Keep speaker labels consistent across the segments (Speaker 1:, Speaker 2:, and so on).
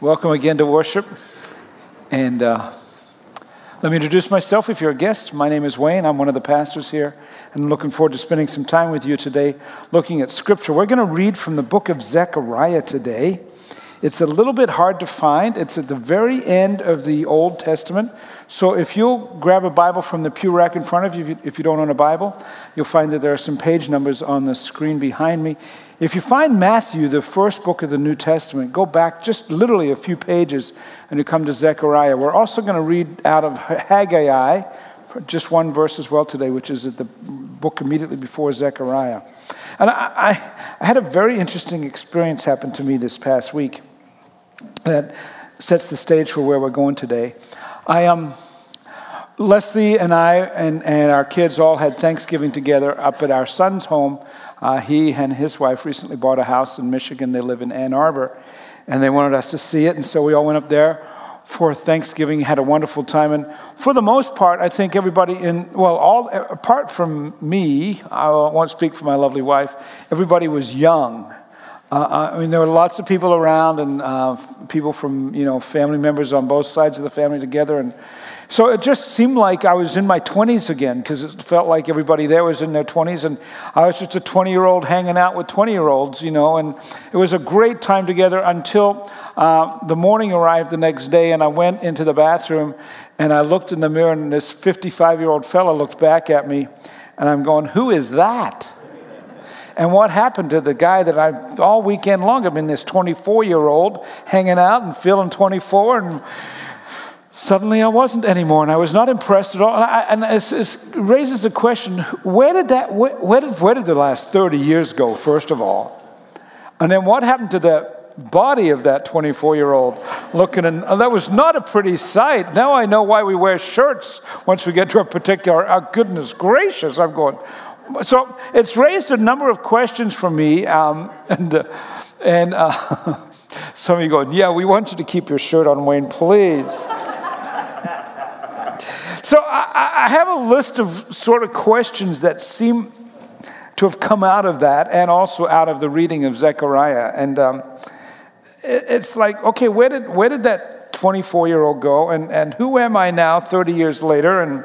Speaker 1: Welcome again to worship. And uh, let me introduce myself if you're a guest. My name is Wayne. I'm one of the pastors here. And I'm looking forward to spending some time with you today looking at Scripture. We're going to read from the book of Zechariah today. It's a little bit hard to find, it's at the very end of the Old Testament. So if you'll grab a Bible from the pew rack in front of you, if you don't own a Bible, you'll find that there are some page numbers on the screen behind me. If you find Matthew, the first book of the New Testament, go back just literally a few pages and you come to Zechariah. We're also going to read out of Haggai, just one verse as well today, which is the book immediately before Zechariah. And I, I, I had a very interesting experience happen to me this past week that sets the stage for where we're going today. I um, Leslie and I and, and our kids all had Thanksgiving together up at our son's home. Uh, he and his wife recently bought a house in Michigan. They live in Ann Arbor, and they wanted us to see it, and so we all went up there for Thanksgiving. Had a wonderful time, and for the most part, I think everybody in well, all apart from me, I won't speak for my lovely wife. Everybody was young. Uh, I mean, there were lots of people around and uh, people from, you know, family members on both sides of the family together. And so it just seemed like I was in my 20s again because it felt like everybody there was in their 20s. And I was just a 20 year old hanging out with 20 year olds, you know. And it was a great time together until uh, the morning arrived the next day. And I went into the bathroom and I looked in the mirror, and this 55 year old fellow looked back at me. And I'm going, Who is that? And what happened to the guy that I, all weekend long, I've been this 24 year old hanging out and feeling 24, and suddenly I wasn't anymore, and I was not impressed at all. And, I, and it raises the question where did, that, where, where, did, where did the last 30 years go, first of all? And then what happened to the body of that 24 year old looking and oh, that was not a pretty sight now i know why we wear shirts once we get to a particular oh, goodness gracious i'm going so it's raised a number of questions for me, um, and, uh, and uh, some of you go, Yeah, we want you to keep your shirt on, Wayne, please. so I, I have a list of sort of questions that seem to have come out of that and also out of the reading of Zechariah. And um, it, it's like, okay, where did, where did that 24 year old go? And, and who am I now, 30 years later? And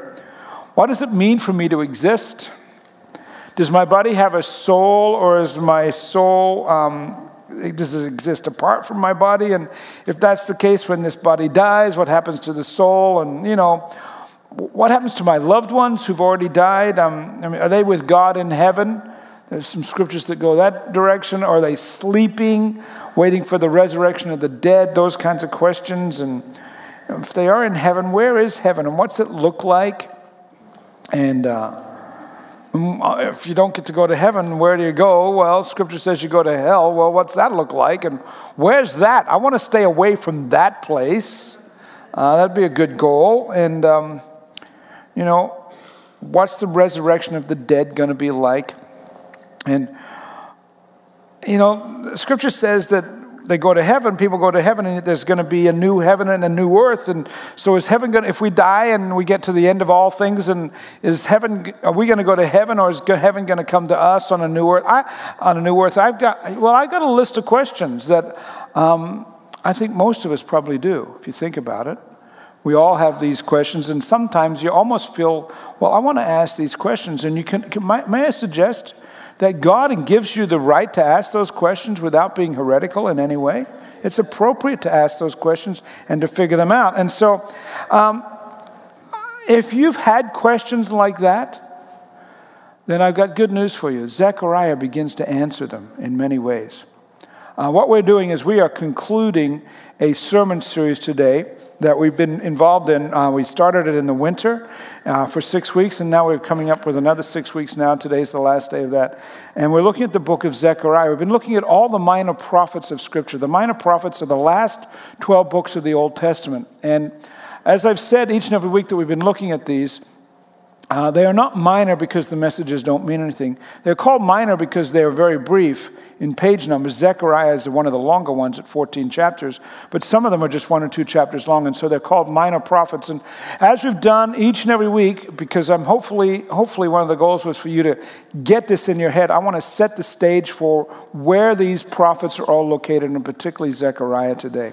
Speaker 1: what does it mean for me to exist? Does my body have a soul, or is my soul, um, does it exist apart from my body? And if that's the case, when this body dies, what happens to the soul? And, you know, what happens to my loved ones who've already died? Um, I mean, are they with God in heaven? There's some scriptures that go that direction. Are they sleeping, waiting for the resurrection of the dead? Those kinds of questions. And if they are in heaven, where is heaven? And what's it look like? And, uh, if you don't get to go to heaven, where do you go? Well, scripture says you go to hell. Well, what's that look like? And where's that? I want to stay away from that place. Uh, that'd be a good goal. And, um, you know, what's the resurrection of the dead going to be like? And, you know, scripture says that they go to heaven, people go to heaven, and there's going to be a new heaven and a new earth. And so, is heaven going? To, If we die and we get to the end of all things, and is heaven? Are we going to go to heaven, or is heaven going to come to us on a new earth? I, on a new earth, I've got. Well, I've got a list of questions that um, I think most of us probably do. If you think about it, we all have these questions, and sometimes you almost feel, well, I want to ask these questions, and you can. can may, may I suggest? That God gives you the right to ask those questions without being heretical in any way. It's appropriate to ask those questions and to figure them out. And so, um, if you've had questions like that, then I've got good news for you. Zechariah begins to answer them in many ways. Uh, what we're doing is we are concluding a sermon series today that we've been involved in. Uh, we started it in the winter uh, for six weeks, and now we're coming up with another six weeks now. Today's the last day of that. And we're looking at the book of Zechariah. We've been looking at all the minor prophets of Scripture. The minor prophets are the last 12 books of the Old Testament. And as I've said each and every week that we've been looking at these, uh, they are not minor because the messages don't mean anything. They're called minor because they are very brief in page numbers. Zechariah is one of the longer ones at 14 chapters, but some of them are just one or two chapters long, and so they're called minor prophets. And as we've done each and every week, because I'm hopefully, hopefully one of the goals was for you to get this in your head, I want to set the stage for where these prophets are all located, and particularly Zechariah today.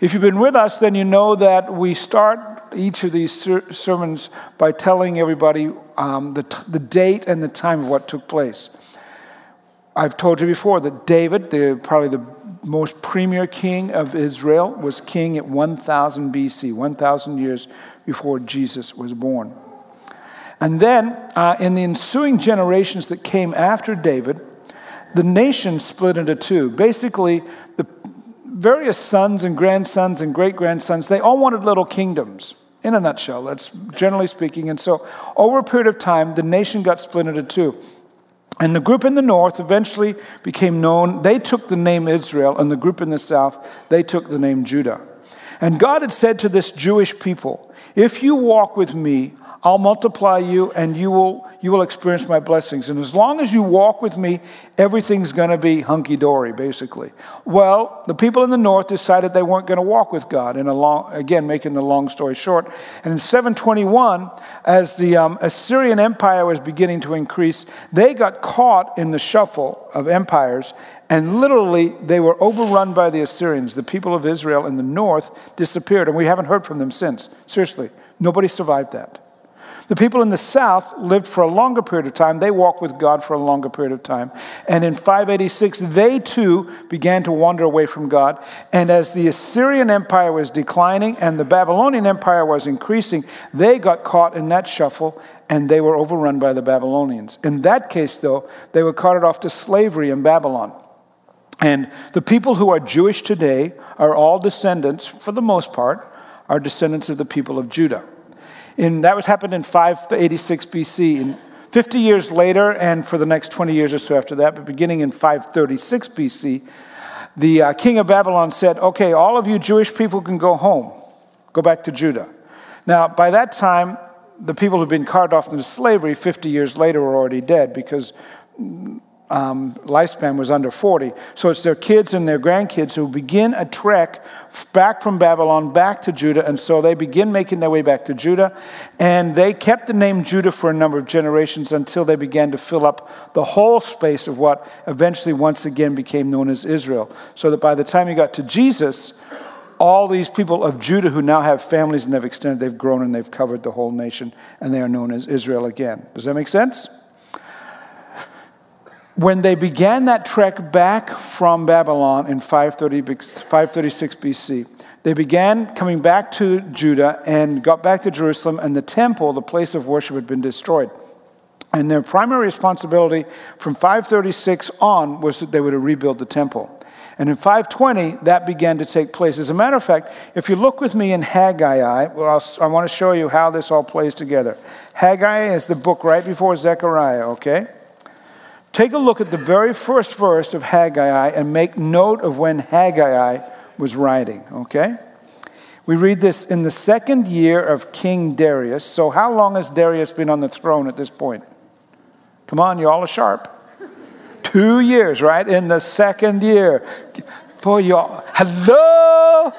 Speaker 1: If you've been with us, then you know that we start each of these ser- sermons by telling everybody um, the, t- the date and the time of what took place. I've told you before that David, the, probably the most premier king of Israel, was king at 1000 BC, 1000 years before Jesus was born. And then, uh, in the ensuing generations that came after David, the nation split into two. Basically, the various sons and grandsons and great grandsons, they all wanted little kingdoms, in a nutshell. That's generally speaking. And so, over a period of time, the nation got split into two. And the group in the north eventually became known, they took the name Israel, and the group in the south, they took the name Judah. And God had said to this Jewish people, If you walk with me, I'll multiply you and you will, you will experience my blessings. And as long as you walk with me, everything's going to be hunky dory, basically. Well, the people in the north decided they weren't going to walk with God. In a long, again, making the long story short. And in 721, as the um, Assyrian Empire was beginning to increase, they got caught in the shuffle of empires and literally, they were overrun by the Assyrians. The people of Israel in the north disappeared, and we haven't heard from them since. Seriously, nobody survived that. The people in the south lived for a longer period of time. They walked with God for a longer period of time. And in 586, they too began to wander away from God. And as the Assyrian Empire was declining and the Babylonian Empire was increasing, they got caught in that shuffle and they were overrun by the Babylonians. In that case, though, they were carted off to slavery in Babylon. And the people who are Jewish today are all descendants, for the most part, are descendants of the people of Judah. In, that was happened in 586 BC. And 50 years later, and for the next 20 years or so after that, but beginning in 536 BC, the uh, king of Babylon said, Okay, all of you Jewish people can go home, go back to Judah. Now, by that time, the people who'd been carted off into slavery 50 years later were already dead because um, lifespan was under 40. So it's their kids and their grandkids who begin a trek back from Babylon back to Judah. And so they begin making their way back to Judah. And they kept the name Judah for a number of generations until they began to fill up the whole space of what eventually once again became known as Israel. So that by the time you got to Jesus, all these people of Judah who now have families and they've extended, they've grown and they've covered the whole nation, and they are known as Israel again. Does that make sense? When they began that trek back from Babylon in 530, 536 BC, they began coming back to Judah and got back to Jerusalem, and the temple, the place of worship, had been destroyed. And their primary responsibility from 536 on was that they were to rebuild the temple. And in 520, that began to take place. As a matter of fact, if you look with me in Haggai, well, i want to show you how this all plays together. Haggai is the book right before Zechariah, okay? Take a look at the very first verse of Haggai and make note of when Haggai was writing, okay? We read this in the second year of King Darius. So, how long has Darius been on the throne at this point? Come on, you all are sharp. Two years, right? In the second year. Boy, y'all, hello?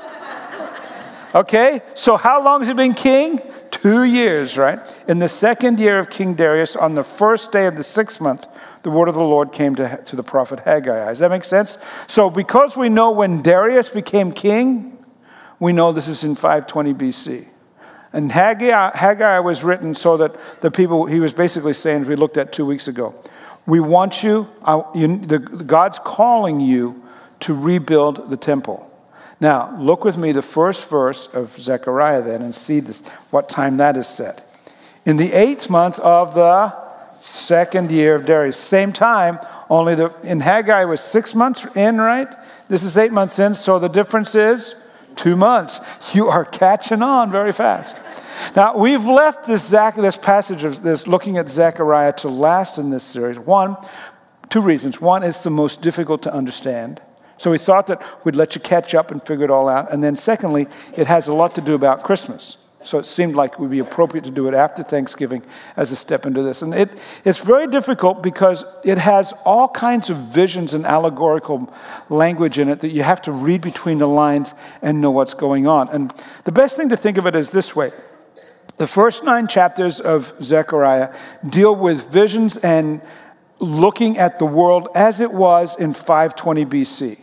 Speaker 1: Okay, so how long has he been king? Two years, right? In the second year of King Darius, on the first day of the sixth month, the word of the Lord came to, to the prophet Haggai. Does that make sense? So, because we know when Darius became king, we know this is in 520 BC. And Haggai, Haggai was written so that the people, he was basically saying, as we looked at two weeks ago, we want you, uh, you the, God's calling you to rebuild the temple. Now, look with me the first verse of Zechariah then and see this, what time that is set. In the eighth month of the second year of Darius. Same time, only the, in Haggai was six months in, right? This is eight months in, so the difference is two months. You are catching on very fast. Now, we've left this, Zach, this passage of this looking at Zechariah to last in this series. One, two reasons. One, it's the most difficult to understand. So we thought that we'd let you catch up and figure it all out. And then, secondly, it has a lot to do about Christmas. So it seemed like it would be appropriate to do it after Thanksgiving as a step into this. And it, it's very difficult because it has all kinds of visions and allegorical language in it that you have to read between the lines and know what's going on. And the best thing to think of it is this way the first nine chapters of Zechariah deal with visions and looking at the world as it was in 520 BC.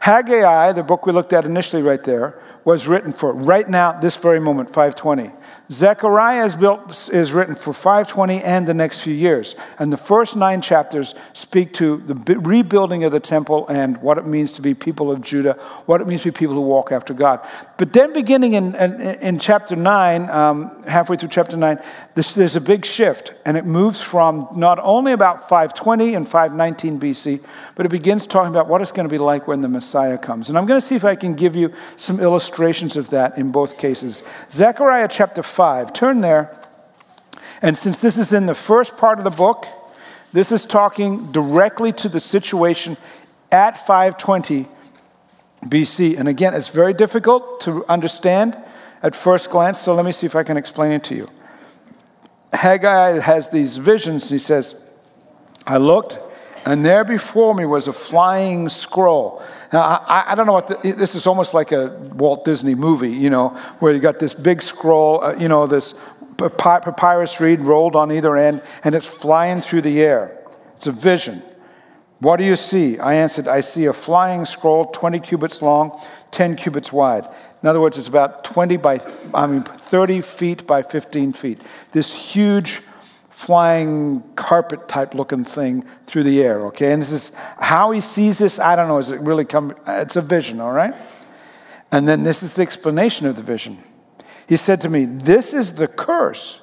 Speaker 1: Haggai, the book we looked at initially right there, was written for right now, this very moment, 520. Zechariah is, built, is written for 520 and the next few years. And the first nine chapters speak to the rebuilding of the temple and what it means to be people of Judah, what it means to be people who walk after God. But then, beginning in, in, in chapter 9, um, halfway through chapter 9, this, there's a big shift. And it moves from not only about 520 and 519 BC, but it begins talking about what it's going to be like when the Messiah comes. And I'm going to see if I can give you some illustrations of that in both cases. Zechariah chapter 5. Turn there. And since this is in the first part of the book, this is talking directly to the situation at 520 BC. And again, it's very difficult to understand at first glance, so let me see if I can explain it to you. Haggai has these visions. He says, I looked, and there before me was a flying scroll. Now, I, I don't know what the, this is almost like a Walt Disney movie, you know, where you got this big scroll, uh, you know, this papyrus reed rolled on either end, and it's flying through the air. It's a vision. What do you see? I answered, I see a flying scroll 20 cubits long, 10 cubits wide. In other words, it's about 20 by, I mean, 30 feet by 15 feet. This huge flying carpet type looking thing through the air, okay? And this is how he sees this, I don't know, is it really come, it's a vision, all right? And then this is the explanation of the vision. He said to me, This is the curse.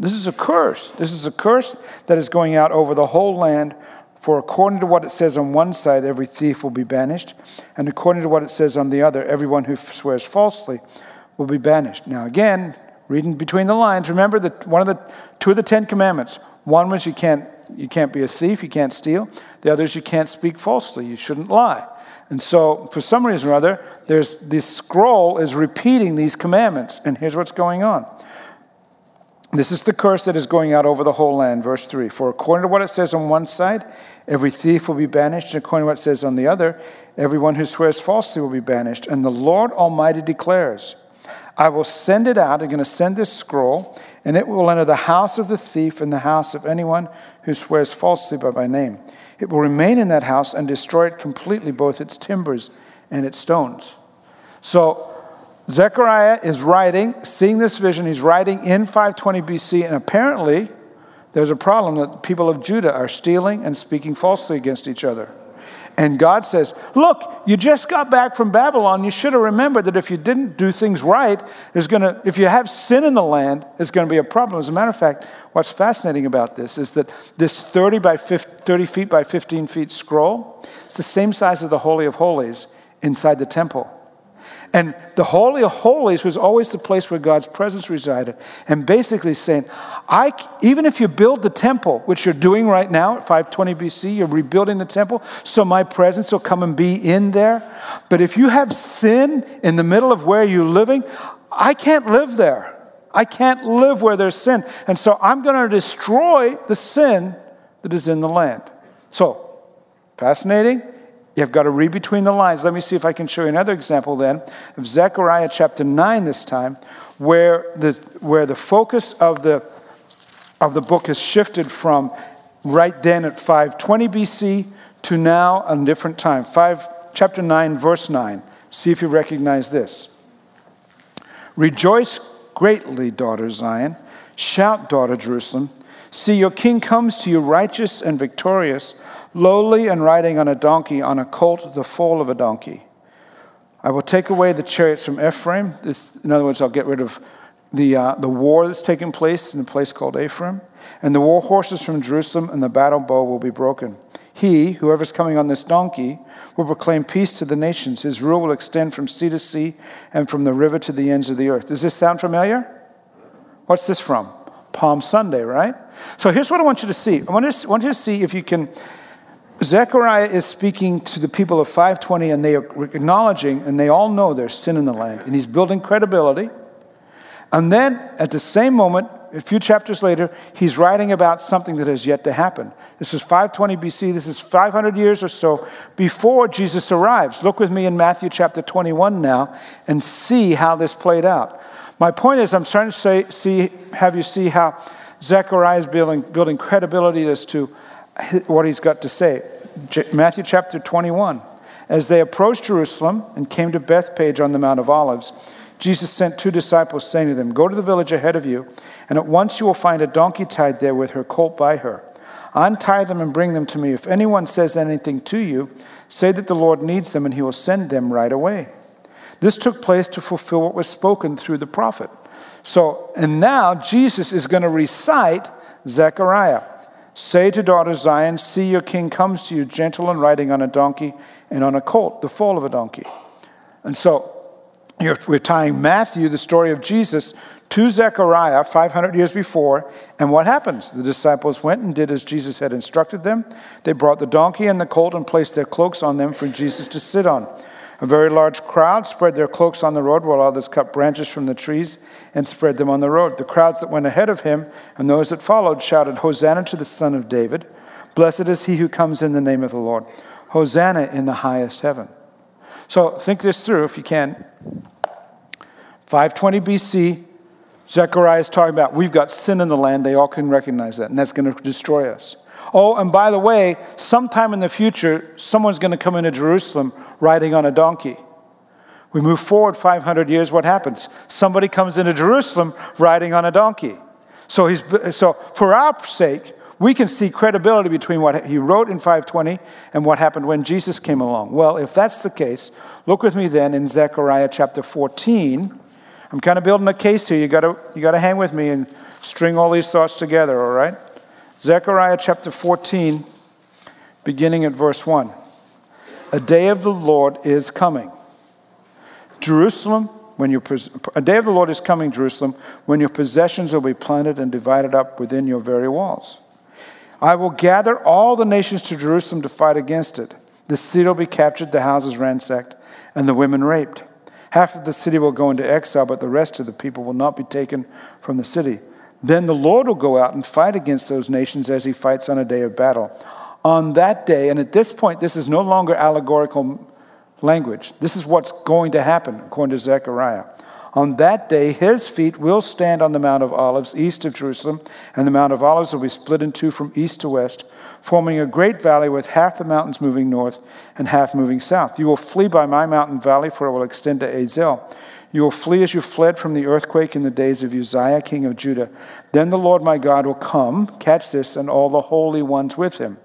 Speaker 1: This is a curse. This is a curse that is going out over the whole land. For according to what it says on one side, every thief will be banished. And according to what it says on the other, everyone who swears falsely will be banished. Now, again, reading between the lines, remember that one of the two of the Ten Commandments. One was you can't you can't be a thief, you can't steal. The other is you can't speak falsely, you shouldn't lie. And so, for some reason or other, there's this scroll is repeating these commandments, and here's what's going on. This is the curse that is going out over the whole land, verse 3. For according to what it says on one side, every thief will be banished, and according to what it says on the other, everyone who swears falsely will be banished. And the Lord Almighty declares, I will send it out. I'm going to send this scroll, and it will enter the house of the thief and the house of anyone who swears falsely by my name. It will remain in that house and destroy it completely, both its timbers and its stones. So, Zechariah is writing, seeing this vision, he's writing in 520 BC, and apparently there's a problem that the people of Judah are stealing and speaking falsely against each other. And God says, Look, you just got back from Babylon. You should have remembered that if you didn't do things right, there's gonna, if you have sin in the land, it's going to be a problem. As a matter of fact, what's fascinating about this is that this 30, by 50, 30 feet by 15 feet scroll, it's the same size as the Holy of Holies inside the temple. And the Holy of Holies was always the place where God's presence resided. And basically saying, I, even if you build the temple, which you're doing right now at 520 BC, you're rebuilding the temple, so my presence will come and be in there. But if you have sin in the middle of where you're living, I can't live there. I can't live where there's sin. And so I'm going to destroy the sin that is in the land. So, fascinating. You've got to read between the lines. Let me see if I can show you another example then of Zechariah chapter 9 this time, where the, where the focus of the, of the book has shifted from right then at 520 BC to now a different time. 5, chapter 9, verse 9. See if you recognize this. Rejoice greatly, daughter Zion. Shout, daughter Jerusalem. See, your king comes to you righteous and victorious lowly and riding on a donkey, on a colt, the foal of a donkey. I will take away the chariots from Ephraim. This, in other words, I'll get rid of the, uh, the war that's taking place in a place called Ephraim. And the war horses from Jerusalem and the battle bow will be broken. He, whoever's coming on this donkey, will proclaim peace to the nations. His rule will extend from sea to sea and from the river to the ends of the earth. Does this sound familiar? What's this from? Palm Sunday, right? So here's what I want you to see. I want, to, I want you to see if you can Zechariah is speaking to the people of 520, and they are acknowledging, and they all know there's sin in the land. And he's building credibility. And then at the same moment, a few chapters later, he's writing about something that has yet to happen. This is 520 BC. This is 500 years or so before Jesus arrives. Look with me in Matthew chapter 21 now and see how this played out. My point is, I'm trying to say, see, have you see how Zechariah is building, building credibility as to what he's got to say. Matthew chapter 21. As they approached Jerusalem and came to Bethphage on the Mount of Olives, Jesus sent two disciples, saying to them, Go to the village ahead of you, and at once you will find a donkey tied there with her colt by her. Untie them and bring them to me. If anyone says anything to you, say that the Lord needs them, and he will send them right away. This took place to fulfill what was spoken through the prophet. So, and now Jesus is going to recite Zechariah. Say to daughter Zion, See, your king comes to you, gentle and riding on a donkey and on a colt, the foal of a donkey. And so, we're tying Matthew, the story of Jesus, to Zechariah 500 years before. And what happens? The disciples went and did as Jesus had instructed them. They brought the donkey and the colt and placed their cloaks on them for Jesus to sit on. A very large crowd spread their cloaks on the road, while others cut branches from the trees and spread them on the road. The crowds that went ahead of him and those that followed shouted, Hosanna to the Son of David! Blessed is he who comes in the name of the Lord! Hosanna in the highest heaven. So think this through if you can. 520 BC, Zechariah is talking about we've got sin in the land. They all can recognize that, and that's going to destroy us. Oh, and by the way, sometime in the future, someone's going to come into Jerusalem riding on a donkey. We move forward 500 years, what happens? Somebody comes into Jerusalem riding on a donkey. So, he's, so for our sake, we can see credibility between what he wrote in 520 and what happened when Jesus came along. Well, if that's the case, look with me then in Zechariah chapter 14. I'm kind of building a case here. You got to you got to hang with me and string all these thoughts together, all right? Zechariah chapter 14 beginning at verse 1. A day of the Lord is coming. Jerusalem, when your a day of the Lord is coming, Jerusalem, when your possessions will be planted and divided up within your very walls. I will gather all the nations to Jerusalem to fight against it. The city will be captured, the houses ransacked, and the women raped. Half of the city will go into exile, but the rest of the people will not be taken from the city. Then the Lord will go out and fight against those nations as he fights on a day of battle on that day, and at this point, this is no longer allegorical language. This is what's going to happen, according to Zechariah. On that day, his feet will stand on the Mount of Olives east of Jerusalem, and the Mount of Olives will be split in two from east to west, forming a great valley with half the mountains moving north and half moving south. You will flee by my mountain valley, for it will extend to Azel. You will flee as you fled from the earthquake in the days of Uzziah, king of Judah. Then the Lord my God will come, catch this, and all the holy ones with him.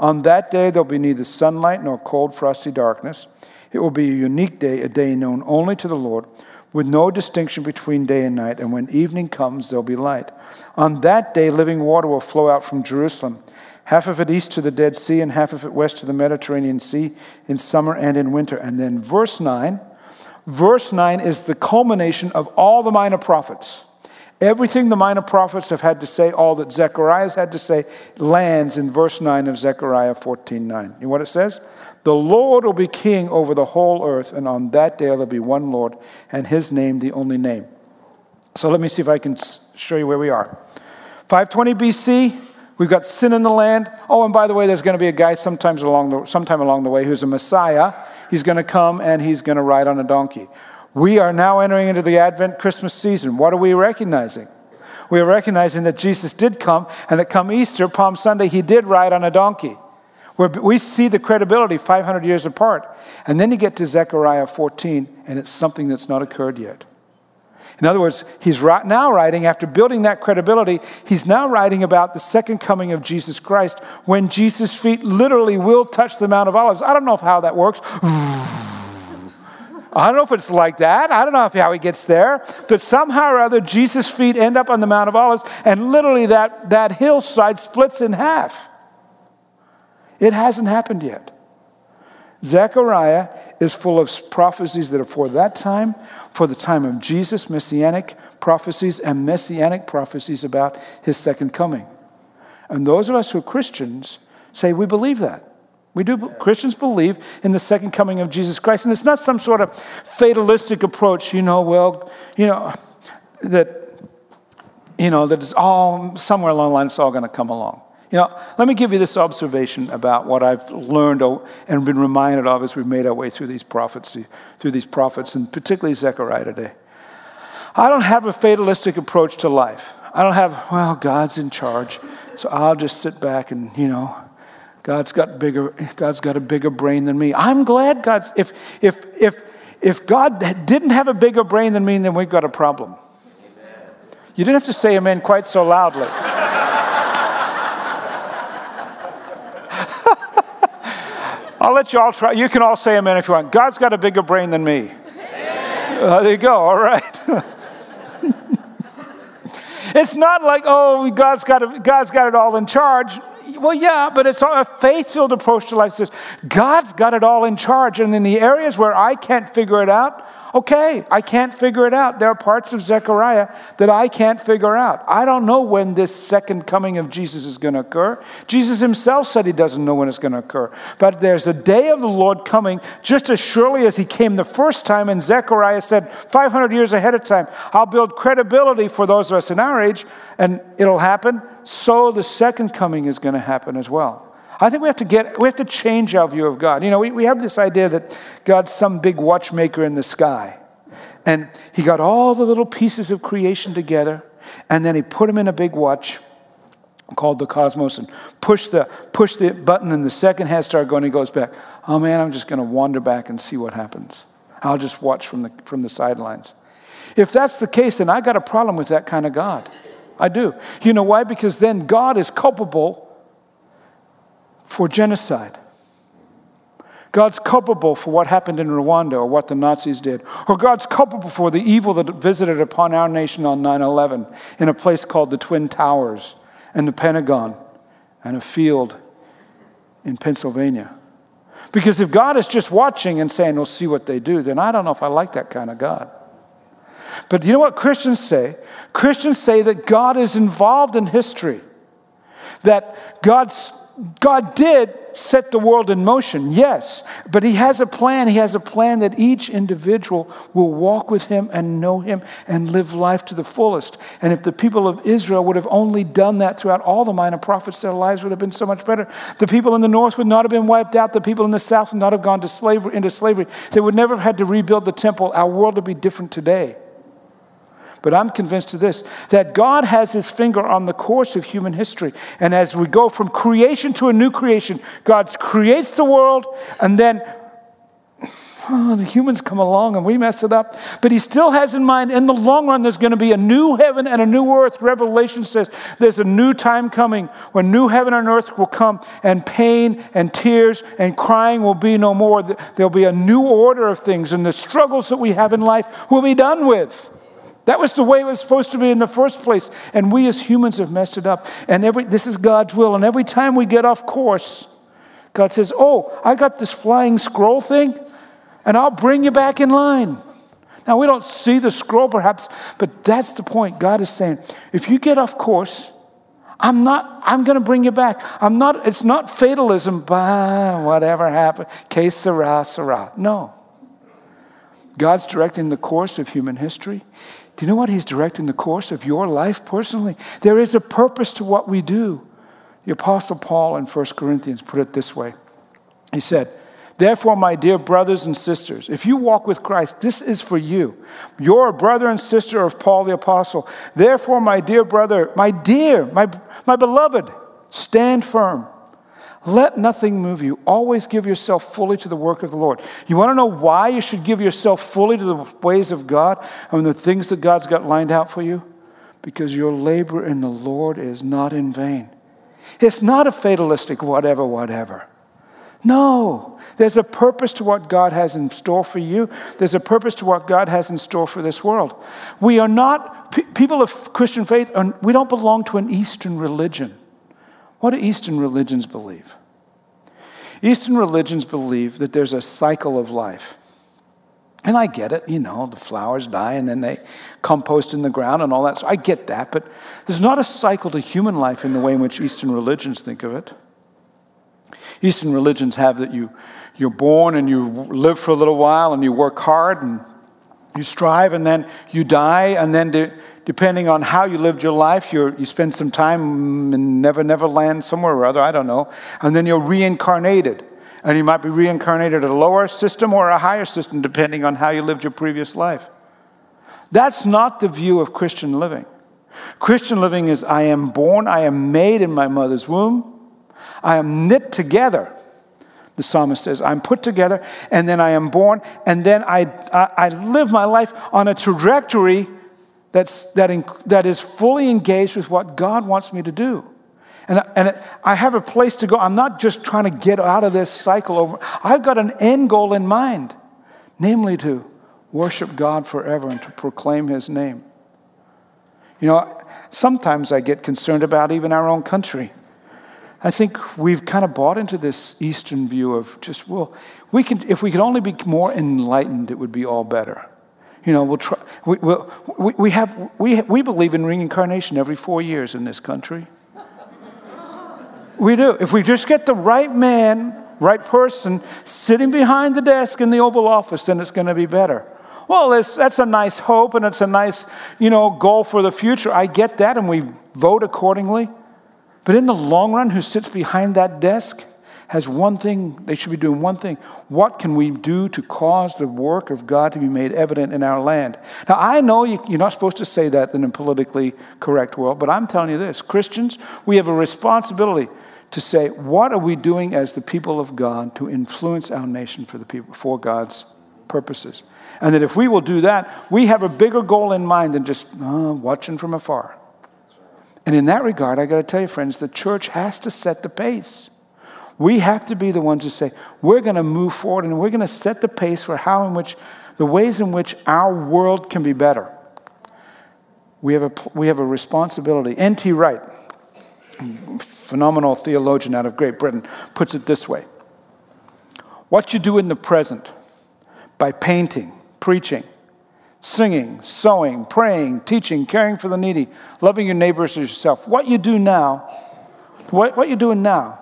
Speaker 1: On that day, there'll be neither sunlight nor cold, frosty darkness. It will be a unique day, a day known only to the Lord, with no distinction between day and night. And when evening comes, there'll be light. On that day, living water will flow out from Jerusalem, half of it east to the Dead Sea, and half of it west to the Mediterranean Sea, in summer and in winter. And then verse 9. Verse 9 is the culmination of all the minor prophets. Everything the minor prophets have had to say, all that Zechariah has had to say, lands in verse 9 of Zechariah 14 9. You know what it says? The Lord will be king over the whole earth, and on that day there'll be one Lord, and his name the only name. So let me see if I can show you where we are. 520 BC, we've got sin in the land. Oh, and by the way, there's going to be a guy sometimes along the, sometime along the way who's a Messiah. He's going to come and he's going to ride on a donkey. We are now entering into the Advent Christmas season. What are we recognizing? We are recognizing that Jesus did come, and that come Easter, Palm Sunday, he did ride on a donkey. Where we see the credibility 500 years apart. And then you get to Zechariah 14, and it's something that's not occurred yet. In other words, he's right now writing, after building that credibility, he's now writing about the second coming of Jesus Christ when Jesus' feet literally will touch the Mount of Olives. I don't know how that works. I don't know if it's like that. I don't know if, how he gets there. But somehow or other, Jesus' feet end up on the Mount of Olives, and literally that, that hillside splits in half. It hasn't happened yet. Zechariah is full of prophecies that are for that time, for the time of Jesus, messianic prophecies, and messianic prophecies about his second coming. And those of us who are Christians say we believe that. We do, Christians believe in the second coming of Jesus Christ. And it's not some sort of fatalistic approach, you know, well, you know, that, you know, that it's all, somewhere along the line, it's all going to come along. You know, let me give you this observation about what I've learned and been reminded of as we've made our way through these prophets, through these prophets, and particularly Zechariah today. I don't have a fatalistic approach to life. I don't have, well, God's in charge, so I'll just sit back and, you know, God's got bigger, God's got a bigger brain than me. I'm glad God's, if, if, if, if God didn't have a bigger brain than me, then we've got a problem. You didn't have to say amen quite so loudly. I'll let you all try. You can all say amen if you want. God's got a bigger brain than me. Uh, there you go. All right. it's not like, oh, God's got, it, God's got it all in charge. Well, yeah, but it's a faith filled approach to life says, God's got it all in charge. And in the areas where I can't figure it out, Okay, I can't figure it out. There are parts of Zechariah that I can't figure out. I don't know when this second coming of Jesus is going to occur. Jesus himself said he doesn't know when it's going to occur. But there's a day of the Lord coming just as surely as he came the first time. And Zechariah said 500 years ahead of time, I'll build credibility for those of us in our age, and it'll happen. So the second coming is going to happen as well. I think we have to get, we have to change our view of God. You know, we, we have this idea that God's some big watchmaker in the sky. And he got all the little pieces of creation together, and then he put them in a big watch called the cosmos and push the, push the button, and the second has started going, he goes back. Oh man, I'm just going to wander back and see what happens. I'll just watch from the, from the sidelines. If that's the case, then I got a problem with that kind of God. I do. You know why? Because then God is culpable for genocide. God's culpable for what happened in Rwanda or what the Nazis did. Or God's culpable for the evil that visited upon our nation on 9 11 in a place called the Twin Towers and the Pentagon and a field in Pennsylvania. Because if God is just watching and saying, we'll see what they do, then I don't know if I like that kind of God. But you know what Christians say? Christians say that God is involved in history, that God's God did set the world in motion, yes, but He has a plan. He has a plan that each individual will walk with Him and know Him and live life to the fullest. And if the people of Israel would have only done that throughout all the minor prophets, their lives would have been so much better. The people in the north would not have been wiped out. The people in the south would not have gone to slavery, into slavery. They would never have had to rebuild the temple. Our world would be different today. But I'm convinced of this that God has his finger on the course of human history. And as we go from creation to a new creation, God creates the world and then oh, the humans come along and we mess it up. But he still has in mind in the long run there's going to be a new heaven and a new earth. Revelation says there's a new time coming when new heaven and earth will come and pain and tears and crying will be no more. There'll be a new order of things and the struggles that we have in life will be done with. That was the way it was supposed to be in the first place. And we as humans have messed it up. And every, this is God's will. And every time we get off course, God says, Oh, I got this flying scroll thing, and I'll bring you back in line. Now, we don't see the scroll perhaps, but that's the point. God is saying, if you get off course, I'm not, I'm going to bring you back. I'm not, it's not fatalism, bah, whatever happened, case sera, sera. No. God's directing the course of human history. Do you know what? He's directing the course of your life personally. There is a purpose to what we do. The Apostle Paul in 1 Corinthians put it this way He said, Therefore, my dear brothers and sisters, if you walk with Christ, this is for you. You're a brother and sister of Paul the Apostle. Therefore, my dear brother, my dear, my, my beloved, stand firm. Let nothing move you. Always give yourself fully to the work of the Lord. You want to know why you should give yourself fully to the ways of God and the things that God's got lined out for you? Because your labor in the Lord is not in vain. It's not a fatalistic whatever, whatever. No, there's a purpose to what God has in store for you. There's a purpose to what God has in store for this world. We are not, people of Christian faith, we don't belong to an Eastern religion. What do Eastern religions believe? Eastern religions believe that there's a cycle of life. And I get it, you know, the flowers die and then they compost in the ground and all that. So I get that, but there's not a cycle to human life in the way in which Eastern religions think of it. Eastern religions have that you, you're born and you live for a little while and you work hard and you strive and then you die and then depending on how you lived your life, you you spend some time in Never Never Land somewhere or other, I don't know, and then you're reincarnated. And you might be reincarnated at a lower system or a higher system, depending on how you lived your previous life. That's not the view of Christian living. Christian living is I am born, I am made in my mother's womb. I am knit together. The psalmist says, I'm put together and then I am born and then I, I, I live my life on a trajectory that's, that, in, that is fully engaged with what God wants me to do. And, and I have a place to go. I'm not just trying to get out of this cycle over. I've got an end goal in mind, namely to worship God forever and to proclaim his name. You know, sometimes I get concerned about even our own country. I think we've kind of bought into this Eastern view of just, well, we can, if we could only be more enlightened, it would be all better. You know, we'll try, we, we'll, we, we, have, we, we believe in reincarnation every four years in this country. we do. If we just get the right man, right person sitting behind the desk in the Oval Office, then it's going to be better. Well, that's a nice hope and it's a nice, you know, goal for the future. I get that and we vote accordingly. But in the long run, who sits behind that desk has one thing, they should be doing one thing. What can we do to cause the work of God to be made evident in our land? Now, I know you're not supposed to say that in a politically correct world, but I'm telling you this Christians, we have a responsibility to say, what are we doing as the people of God to influence our nation for the people, for God's purposes? And that if we will do that, we have a bigger goal in mind than just uh, watching from afar. And in that regard, I got to tell you, friends, the church has to set the pace. We have to be the ones to say, we're going to move forward and we're going to set the pace for how in which, the ways in which our world can be better. We have a, we have a responsibility. N.T. Wright, phenomenal theologian out of Great Britain, puts it this way What you do in the present by painting, preaching, singing, sewing, praying, teaching, caring for the needy, loving your neighbors as yourself, what you do now, what, what you're doing now,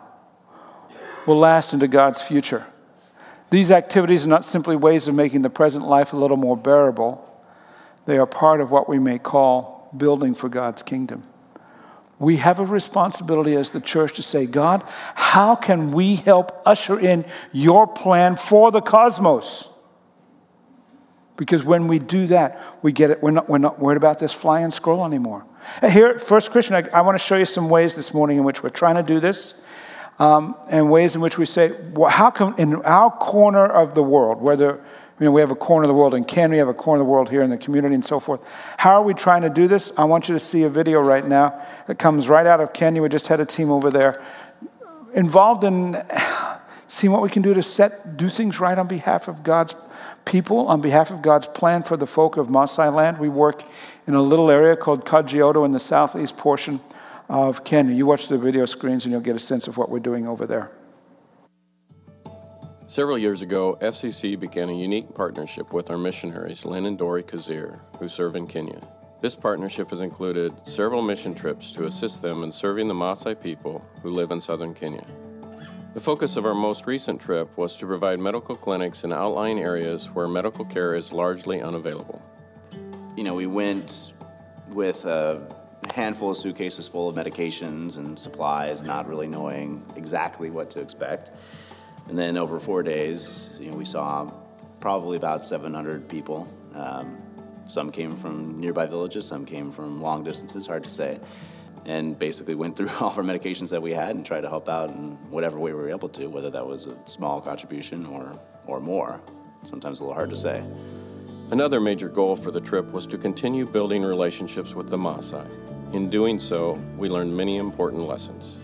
Speaker 1: will last into God's future. These activities are not simply ways of making the present life a little more bearable, they are part of what we may call building for God's kingdom. We have a responsibility as the church to say, God, how can we help usher in your plan for the cosmos? Because when we do that, we get it. We're not, we're not worried about this fly scroll anymore. Here at First Christian, I, I want to show you some ways this morning in which we're trying to do this um, and ways in which we say, well, how come in our corner of the world, whether you know, we have a corner of the world in Canada, we have a corner of the world here in the community and so forth. How are we trying to do this? I want you to see a video right now that comes right out of Kenya. We just had a team over there involved in seeing what we can do to set, do things right on behalf of God's people, on behalf of God's plan for the folk of Maasai land. We work in a little area called Kajiado in the southeast portion of Kenya. You watch the video screens and you'll get a sense of what we're doing over there.
Speaker 2: Several years ago, FCC began a unique partnership with our missionaries, Lynn and Dory Kazir, who serve in Kenya. This partnership has included several mission trips to assist them in serving the Maasai people who live in southern Kenya. The focus of our most recent trip was to provide medical clinics in outlying areas where medical care is largely unavailable.
Speaker 3: You know, we went with a handful of suitcases full of medications and supplies, not really knowing exactly what to expect. And then over four days, you know, we saw probably about 700 people. Um, some came from nearby villages, some came from long distances, hard to say. And basically went through all of our medications that we had and tried to help out in whatever way we were able to, whether that was a small contribution or, or more. Sometimes a little hard to say.
Speaker 2: Another major goal for the trip was to continue building relationships with the Maasai. In doing so, we learned many important lessons.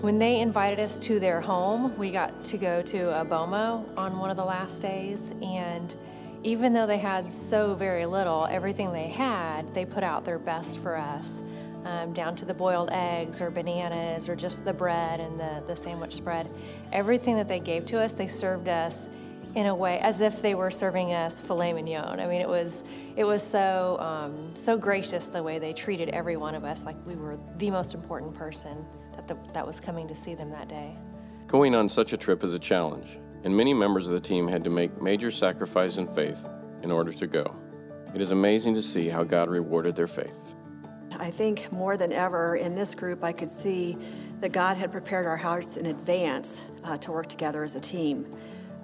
Speaker 4: When they invited us to their home, we got to go to a boma on one of the last days, and even though they had so very little, everything they had, they put out their best for us, um, down to the boiled eggs or bananas or just the bread and the, the sandwich spread. Everything that they gave to us, they served us in a way as if they were serving us filet mignon. I mean, it was it was so um, so gracious the way they treated every one of us like we were the most important person that the, that was coming to see them that day.
Speaker 2: Going on such a trip is a challenge, and many members of the team had to make major sacrifice in faith in order to go. It is amazing to see how God rewarded their faith.
Speaker 5: I think more than ever in this group, I could see that God had prepared our hearts in advance uh, to work together as a team.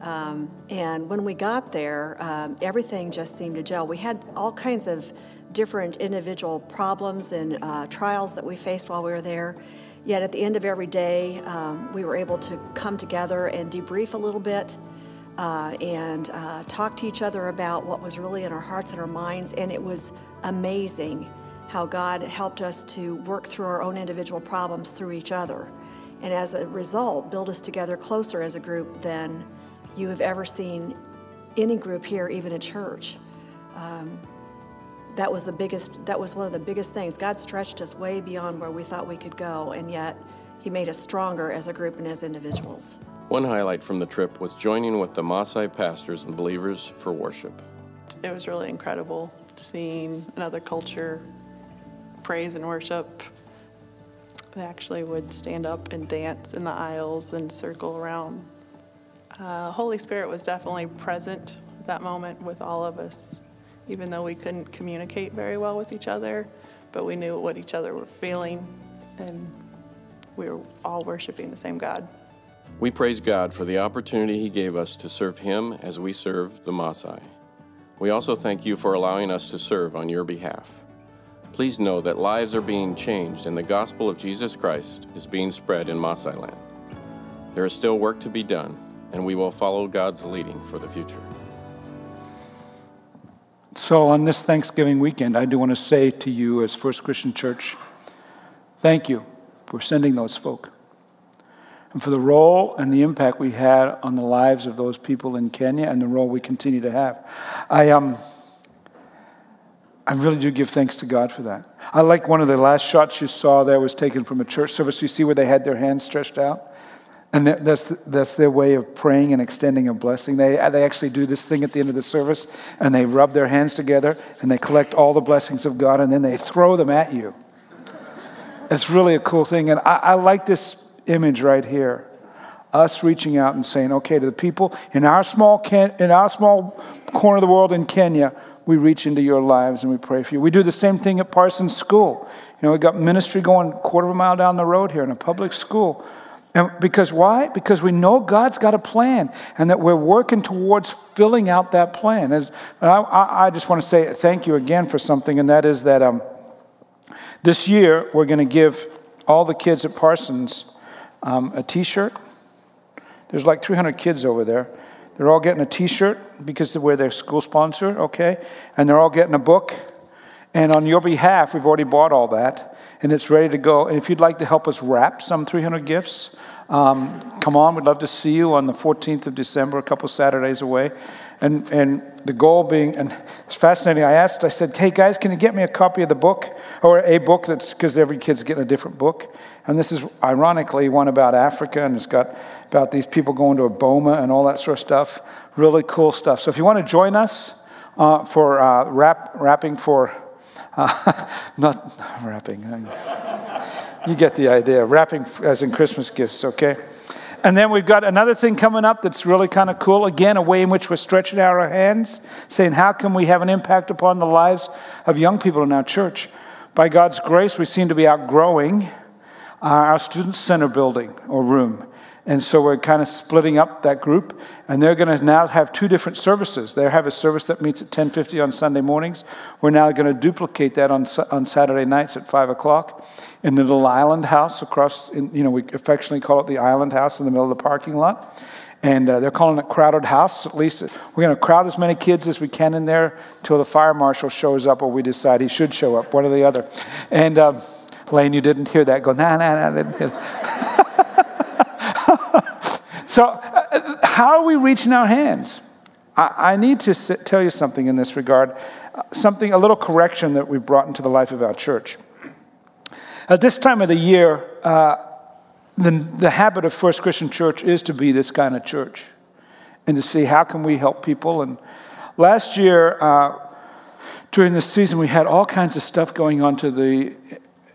Speaker 5: Um, and when we got there, um, everything just seemed to gel. We had all kinds of different individual problems and uh, trials that we faced while we were there. Yet at the end of every day, um, we were able to come together and debrief a little bit uh, and uh, talk to each other about what was really in our hearts and our minds. And it was amazing how God helped us to work through our own individual problems through each other. And as a result, build us together closer as a group than you have ever seen any group here, even a church. Um, that was the biggest that was one of the biggest things. God stretched us way beyond where we thought we could go and yet he made us stronger as a group and as individuals.
Speaker 2: One highlight from the trip was joining with the Maasai pastors and believers for worship.
Speaker 6: It was really incredible seeing another culture praise and worship. They actually would stand up and dance in the aisles and circle around uh, holy spirit was definitely present at that moment with all of us even though we couldn't communicate very well with each other, but we knew what each other were feeling, and we were all worshiping the same God.
Speaker 2: We praise God for the opportunity He gave us to serve Him as we serve the Maasai. We also thank you for allowing us to serve on your behalf. Please know that lives are being changed and the gospel of Jesus Christ is being spread in Maasai land. There is still work to be done, and we will follow God's leading for the future.
Speaker 1: So, on this Thanksgiving weekend, I do want to say to you, as First Christian Church, thank you for sending those folk and for the role and the impact we had on the lives of those people in Kenya and the role we continue to have. I, um, I really do give thanks to God for that. I like one of the last shots you saw there was taken from a church service. You see where they had their hands stretched out? And that's, that's their way of praying and extending a blessing. They, they actually do this thing at the end of the service and they rub their hands together and they collect all the blessings of God and then they throw them at you. It's really a cool thing. And I, I like this image right here us reaching out and saying, okay, to the people in our small, Ken- in our small corner of the world in Kenya, we reach into your lives and we pray for you. We do the same thing at Parsons School. You know, we got ministry going a quarter of a mile down the road here in a public school and because why? Because we know God's got a plan and that we're working towards filling out that plan. And I, I just want to say thank you again for something, and that is that um, this year we're going to give all the kids at Parsons um, a t shirt. There's like 300 kids over there. They're all getting a t shirt because we're their school sponsor, okay? And they're all getting a book. And on your behalf, we've already bought all that and it's ready to go. And if you'd like to help us wrap some 300 gifts, um, come on, we'd love to see you on the 14th of December, a couple Saturdays away. And, and the goal being, and it's fascinating, I asked, I said, hey guys, can you get me a copy of the book? Or a book that's, because every kid's getting a different book. And this is ironically one about Africa, and it's got about these people going to a Boma and all that sort of stuff. Really cool stuff. So if you want to join us uh, for uh, rap, rapping for, uh, not wrapping. you get the idea. Wrapping as in Christmas gifts, okay? And then we've got another thing coming up that's really kind of cool. Again, a way in which we're stretching out our hands, saying, How can we have an impact upon the lives of young people in our church? By God's grace, we seem to be outgrowing our student center building or room. And so we're kind of splitting up that group, and they're going to now have two different services. They have a service that meets at 10:50 on Sunday mornings. We're now going to duplicate that on, on Saturday nights at 5 o'clock in the little island house across. In, you know, we affectionately call it the island house in the middle of the parking lot, and uh, they're calling it crowded house. At least we're going to crowd as many kids as we can in there until the fire marshal shows up, or we decide he should show up, one or the other. And um, Lane, you didn't hear that? Go nah nah nah. so, uh, how are we reaching our hands? I, I need to sit, tell you something in this regard, uh, something, a little correction that we've brought into the life of our church. At this time of the year, uh, the, the habit of First Christian Church is to be this kind of church and to see how can we help people. And last year, uh, during this season, we had all kinds of stuff going on to the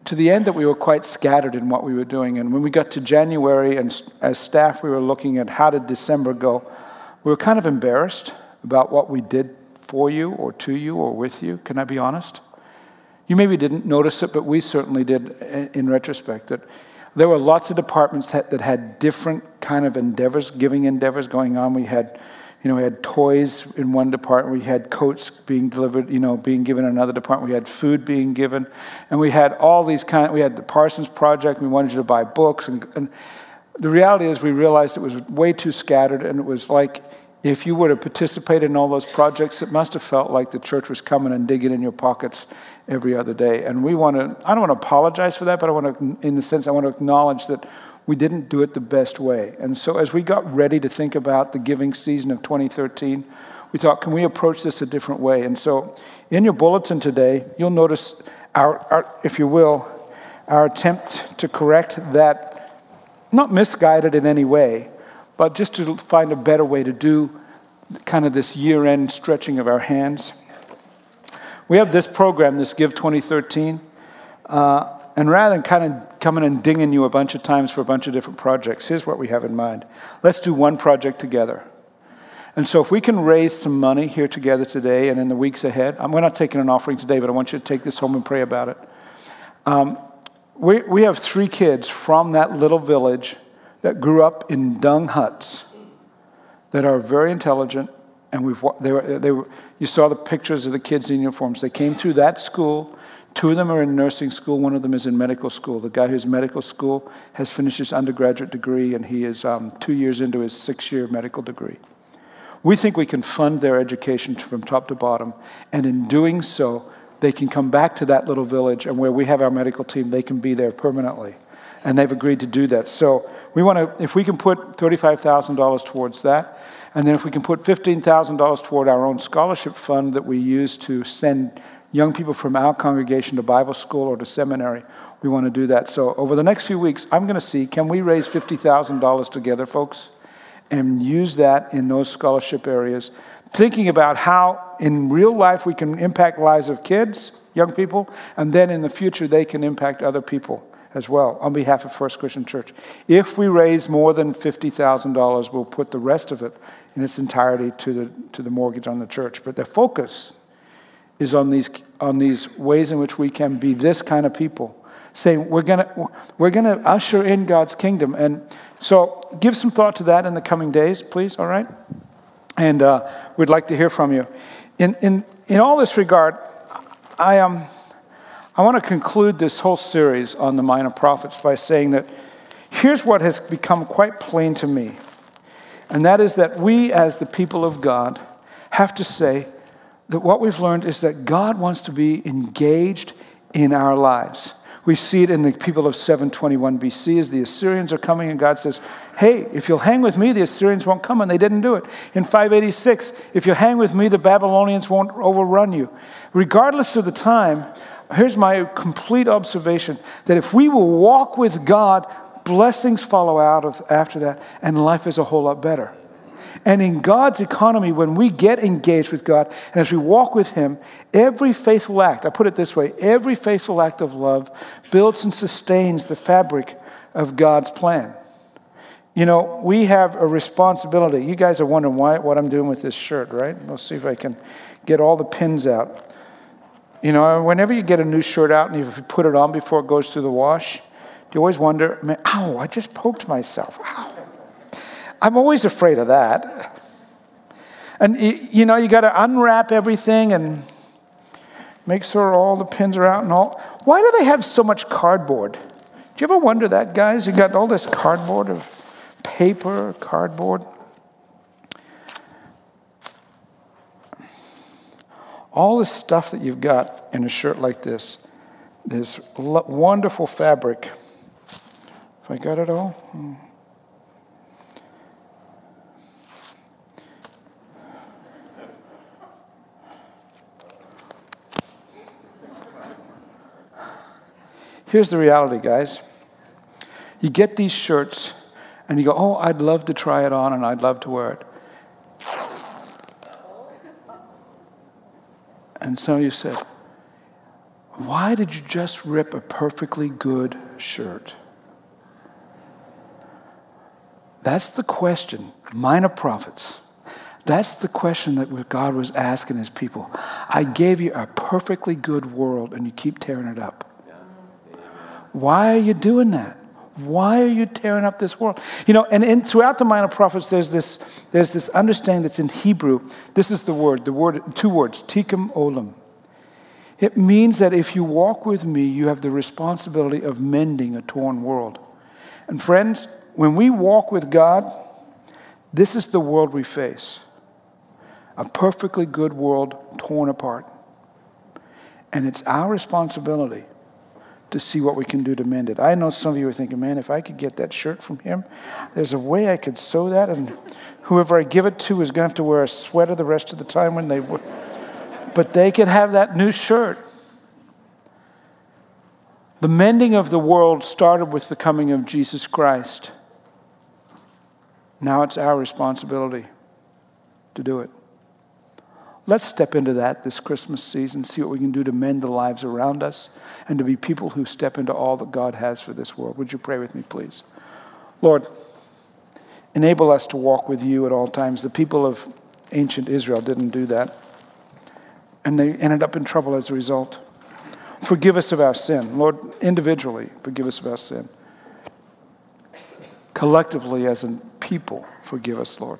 Speaker 1: to the end that we were quite scattered in what we were doing. And when we got to January, and as staff, we were looking at how did December go, we were kind of embarrassed about what we did for you or to you or with you. Can I be honest? You maybe didn't notice it, but we certainly did in retrospect. That there were lots of departments that, that had different kind of endeavors, giving endeavors going on. We had You know, we had toys in one department, we had coats being delivered, you know, being given in another department, we had food being given, and we had all these kind. We had the Parsons Project. We wanted you to buy books, and, and the reality is, we realized it was way too scattered, and it was like if you would have participated in all those projects, it must have felt like the church was coming and digging in your pockets every other day. And we want to, I don't want to apologize for that, but I want to, in the sense, I want to acknowledge that we didn't do it the best way. And so as we got ready to think about the giving season of 2013, we thought, can we approach this a different way? And so in your bulletin today, you'll notice our, our if you will, our attempt to correct that, not misguided in any way, but just to find a better way to do kind of this year end stretching of our hands. We have this program, this Give 2013, uh, and rather than kind of coming and dinging you a bunch of times for a bunch of different projects, here's what we have in mind. Let's do one project together. And so, if we can raise some money here together today and in the weeks ahead, I'm we're not taking an offering today, but I want you to take this home and pray about it. Um, we, we have three kids from that little village that grew up in dung huts that are very intelligent, and we've they were, they were, you saw the pictures of the kids in uniforms. They came through that school. Two of them are in nursing school. One of them is in medical school. The guy who's in medical school has finished his undergraduate degree, and he is um, two years into his six-year medical degree. We think we can fund their education from top to bottom, and in doing so, they can come back to that little village, and where we have our medical team, they can be there permanently. And they've agreed to do that. So we want to, if we can put $35,000 towards that, and then if we can put $15,000 toward our own scholarship fund that we use to send young people from our congregation to Bible school or to seminary, we want to do that. So over the next few weeks, I'm going to see can we raise $50,000 together, folks, and use that in those scholarship areas, thinking about how in real life we can impact lives of kids, young people, and then in the future they can impact other people as well on behalf of First Christian Church. If we raise more than $50,000, we'll put the rest of it in its entirety to the, to the mortgage on the church. But the focus is on these, on these ways in which we can be this kind of people, saying we're going we're to usher in God's kingdom. And so give some thought to that in the coming days, please, all right? And uh, we'd like to hear from you. In, in, in all this regard, I. Um, I want to conclude this whole series on the minor prophets by saying that here's what has become quite plain to me, and that is that we, as the people of God, have to say that what we've learned is that God wants to be engaged in our lives. We see it in the people of 721 BC as the Assyrians are coming, and God says, Hey, if you'll hang with me, the Assyrians won't come, and they didn't do it. In 586, if you hang with me, the Babylonians won't overrun you. Regardless of the time, here's my complete observation that if we will walk with God, blessings follow out of after that, and life is a whole lot better. And in God's economy, when we get engaged with God and as we walk with Him, every faithful act, I put it this way every faithful act of love builds and sustains the fabric of God's plan. You know, we have a responsibility. You guys are wondering why, what I'm doing with this shirt, right? Let's see if I can get all the pins out. You know, whenever you get a new shirt out and you put it on before it goes through the wash, you always wonder, man, ow, I just poked myself. Ow. I'm always afraid of that. And, you know, you got to unwrap everything and make sure all the pins are out and all. Why do they have so much cardboard? Do you ever wonder that, guys? You got all this cardboard of paper, cardboard. all the stuff that you've got in a shirt like this, this wonderful fabric. If I got it all? Hmm. Here's the reality, guys. You get these shirts and you go, oh, I'd love to try it on and I'd love to wear it. And so you said, Why did you just rip a perfectly good shirt? That's the question, minor prophets. That's the question that God was asking his people. I gave you a perfectly good world and you keep tearing it up. Why are you doing that? Why are you tearing up this world? You know, and in, throughout the minor prophets, there's this, there's this understanding that's in Hebrew. This is the word, the word, two words, tikkun olam. It means that if you walk with me, you have the responsibility of mending a torn world. And friends, when we walk with God, this is the world we face a perfectly good world torn apart. And it's our responsibility to see what we can do to mend it. I know some of you are thinking, man, if I could get that shirt from him, there's a way I could sew that, and whoever I give it to is going to have to wear a sweater the rest of the time when they. Would But they could have that new shirt. The mending of the world started with the coming of Jesus Christ. Now it's our responsibility to do it. Let's step into that this Christmas season, see what we can do to mend the lives around us, and to be people who step into all that God has for this world. Would you pray with me, please? Lord, enable us to walk with you at all times. The people of ancient Israel didn't do that, and they ended up in trouble as a result. Forgive us of our sin. Lord, individually, forgive us of our sin. Collectively, as a people, forgive us, Lord.